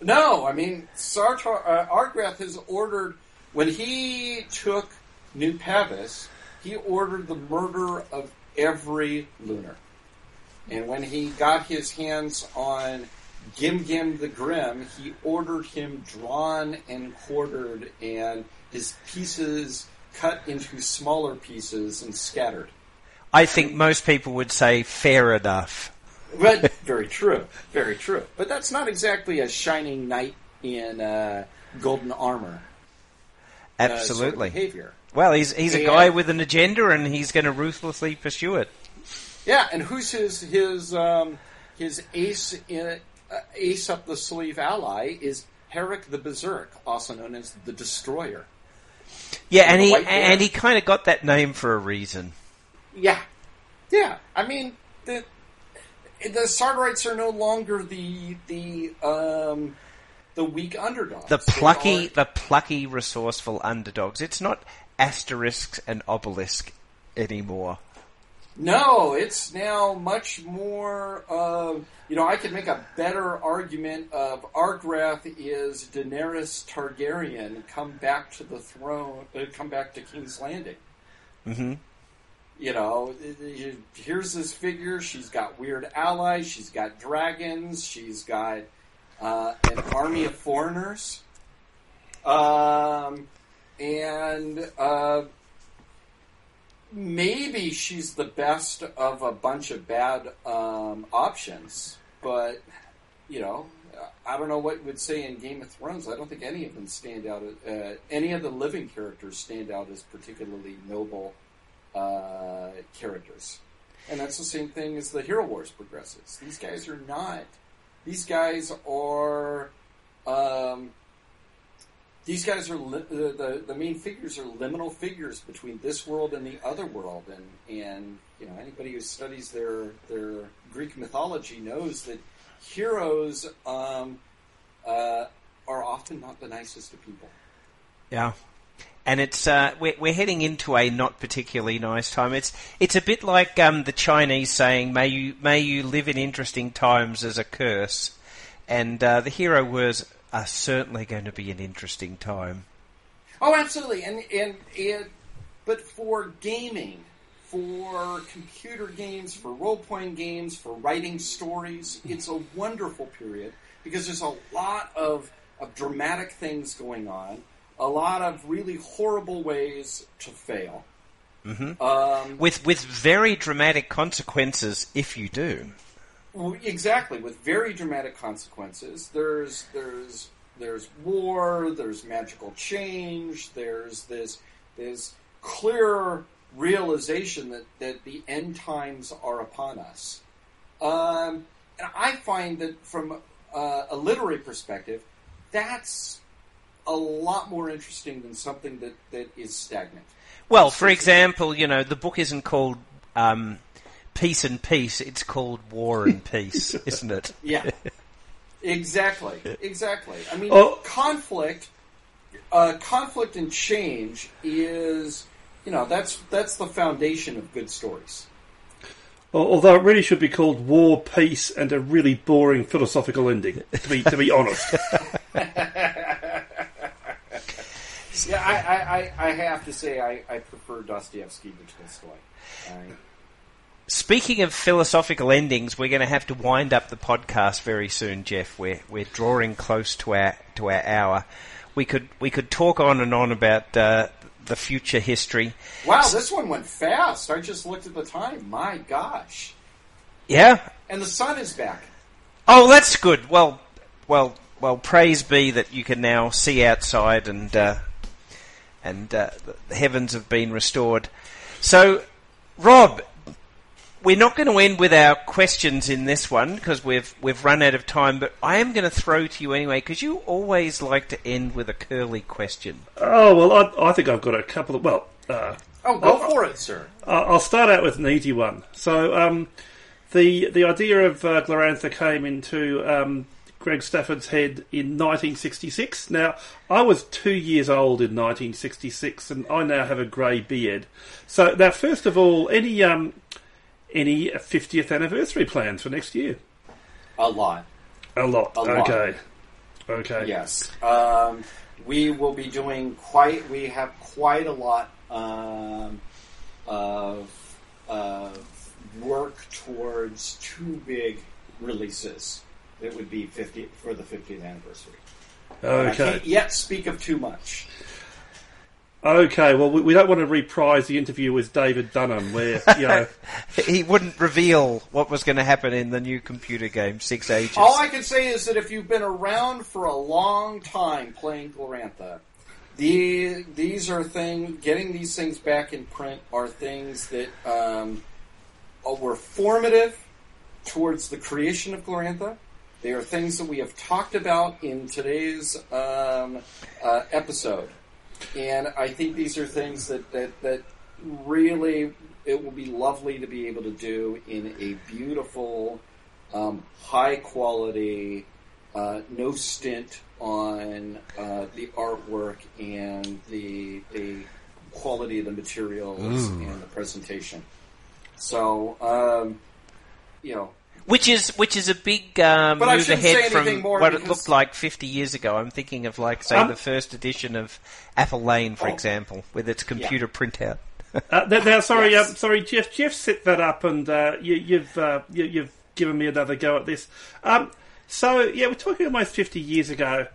No, I mean Sartar uh, Argrath has ordered when he took New Pavis, he ordered the murder of every lunar. And when he got his hands on Gim Gim the Grim, he ordered him drawn and quartered and his pieces cut into smaller pieces and scattered. I think most people would say fair enough. But (laughs) very true, very true. But that's not exactly a shining knight in uh, golden armor. uh, sort of Absolutely. behavior. Well, he's he's a guy with an agenda, and he's going to ruthlessly pursue it. Yeah, and who's his his um, his ace in, uh, ace up the sleeve ally is Harrek the Berserk, also known as the Destroyer. Yeah, and he and he kind of got that name for a reason. Yeah, yeah. I mean the the Sartarites are no longer the the um, the weak underdogs. The plucky, are- the plucky, resourceful underdogs. It's not Asterix and Obelix anymore. No, it's now much more. Uh, you know, I could make a better argument of Argrath is Daenerys Targaryen come back to the throne, uh, come back to King's Landing. hmm You know, here's this figure. She's got weird allies. She's got dragons. She's got uh, an army of foreigners. Um, and uh, maybe she's the best of a bunch of bad um, options, but you know, I don't know what would say in Game of Thrones. I don't think any of them stand out. Uh, any of the living characters stand out as particularly noble uh, characters, and that's the same thing as the Hero Wars progresses. These guys are not. These guys are. Um, these guys are li- the, the the main figures are liminal figures between this world and the other world, and and you know anybody who studies their their Greek mythology knows that heroes um, uh, are often not the nicest of people. Yeah. And it's uh, we're, we're heading into a not particularly nice time. It's it's a bit like um, the Chinese saying, "May you may you live in interesting times" as a curse, and uh, the hero wars are certainly going to be an interesting time. Oh, absolutely, and and and but for gaming, for computer games, for role playing games, for writing stories, it's a wonderful period because there's a lot of of dramatic things going on, a lot of really horrible ways to fail. Mhm. Um, With with very dramatic consequences if you do. Well, Exactly, with very dramatic consequences. There's there's there's war. There's magical change. There's this this clear realization that that the end times are upon us. Um, and I find that from uh, a literary perspective, that's a lot more interesting than something that, that is stagnant. Well, for example, you know, the book isn't called um, Peace and Peace; it's called War and (laughs) Peace, isn't it? Yeah, exactly, (laughs) exactly. I mean, Oh. conflict, uh, conflict and change is, you know, that's that's the foundation of good stories. Although it really should be called War, Peace, and a really boring philosophical ending. To be to be honest, (laughs) Yeah, I, I, I, I have to say I, I prefer Dostoevsky to Tolstoy. I, Speaking of philosophical endings, we're going to have to wind up the podcast very soon, Jeff. We're we're drawing close to our to our hour. We could we could talk on and on about uh, the future history. wow, this one went fast. I just looked at the time. My gosh, Yeah. and the sun is back. Oh, that's good. Well, well, well. Praise be that you can now see outside and uh, and uh, the heavens have been restored. So, Rob, we're not going to end with our questions in this one because we've we've run out of time. But I am going to throw to you anyway because you always like to end with a curly question. oh well, I, I think I've got a couple of well. Uh, Oh, go for it, sir. I'll start out with an easy one. So, um, the the idea of uh, Glorantha came into um, Greg Stafford's head in 1966. Now, I was two years old in 1966, and I now have a grey beard. So, now, first of all, any um, any 50th anniversary plans for next year? A lot. A lot. A lot. okay. Okay. Yes. Um, we will be doing quite. We have quite a lot um, of of work towards two big releases that would be 50 for the 50th anniversary. I can't yet speak of too much. Okay. Well, we, we don't want to reprise the interview with David Dunham, where you know. (laughs) He wouldn't reveal what was going to happen in the new computer game Six Ages. All I can say is that if you've been around for a long time playing Glorantha, the, these are things. Getting these things back in print are things that um, uh, were formative towards the creation of Glorantha. They are things that we have talked about in today's um, uh, episode, and I think these are things that, that that really it will be lovely to be able to do in a beautiful um, high quality, uh, no stint on uh, the artwork and the the quality of the materials and the presentation. So, um, you know, Which is which is a big um, But move ahead from what it looked like 50 years ago. I'm thinking of like say Um, the first edition of Apple Lane, for Oh. example, with its computer printout. Uh, now, now, sorry, Yes. um, sorry, Jeff. Jeff set that up, and uh, you, you've uh, you, you've given me another go at this. Um, so, yeah, we're talking almost fifty years ago.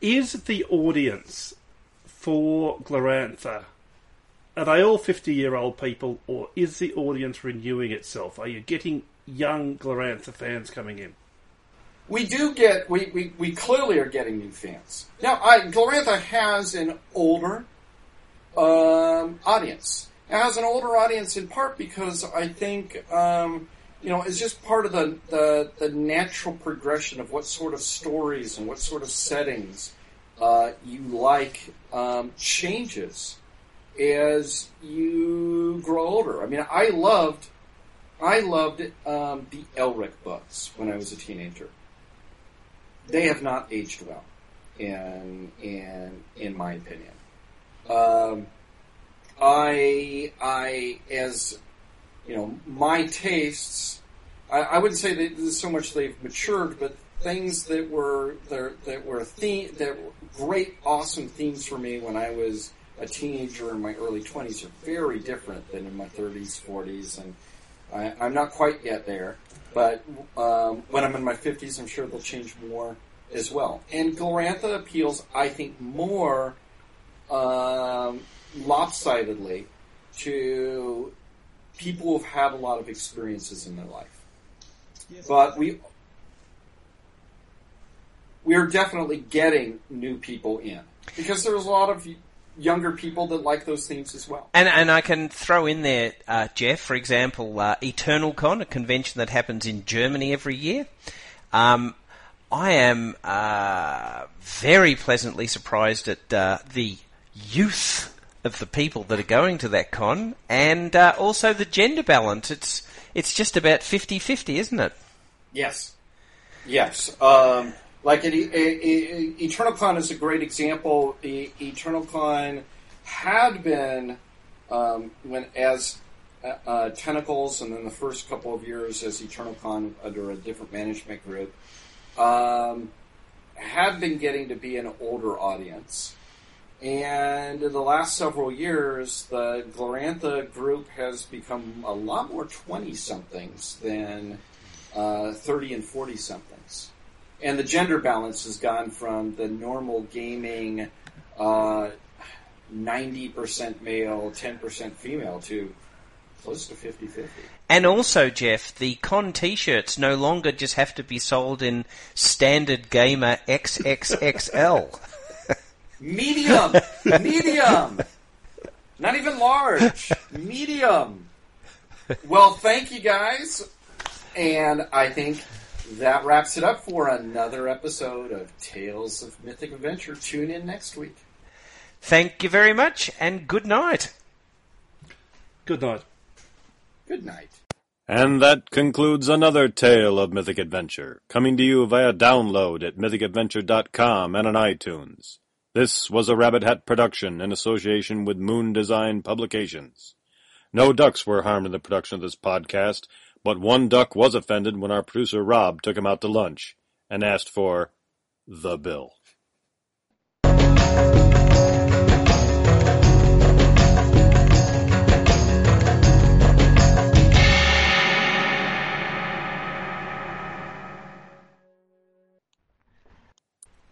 Is the audience for Glorantha are they all fifty-year-old people, or is the audience renewing itself? Are you getting young Glorantha fans coming in? we do get we, we, we clearly are getting new fans now. I, Glorantha has an older um, audience. It has an older audience in part because I think um, you know it's just part of the, the the natural progression of what sort of stories and what sort of settings uh, you like um, changes as you grow older. I mean, I loved I loved um, the Elric books when I was a teenager. They have not aged well, in in in my opinion. Um, I I as you know my tastes. I, I wouldn't say that so much they've matured, but things that were that, that were theme that were great, awesome themes for me when I was a teenager in my early twenties are very different than in my thirties, forties, and I, I'm not quite yet there. But um, when I'm in my fifties, I'm sure they'll change more as well. And Glorantha appeals, I think, more um, lopsidedly to people who've had a lot of experiences in their life. But we we're definitely getting new people in because there's a lot of younger people that like those themes as well. And and I can throw in there, uh, Jeff, for example, uh, EternalCon, a convention that happens in Germany every year. Um, I am uh, very pleasantly surprised at uh, the youth of the people that are going to that con, and uh, also the gender balance. It's it's just about 50-50, isn't it? Yes. Yes. Um, like it, it, is a great example. E- EternalCon had been um, when as uh, uh, Tentacles, and then the first couple of years as Eternal EternalCon under a different management group, um, had been getting to be an older audience. And in the last several years, the Glorantha group has become a lot more 20 somethings than uh, 30 and 40 somethings. And the gender balance has gone from the normal gaming uh, 90% male, 10% female to close to 50 50. And also, Jeff, the con T-shirts no longer just have to be sold in standard gamer XXXL. (laughs) Medium! medium! Not even large. Medium. Well, thank you guys. And I think that wraps it up for another episode of Tales of Mythic Adventure. Tune in next week. Thank you very much, and good night. Good night. Good night. And that concludes another tale of Mythic Adventure, coming to you via download at mythicadventure.com and on iTunes. This was a Rabbit Hat production in association with Moon Design Publications. No ducks were harmed in the production of this podcast, but one duck was offended when our producer Rob took him out to lunch and asked for the bill.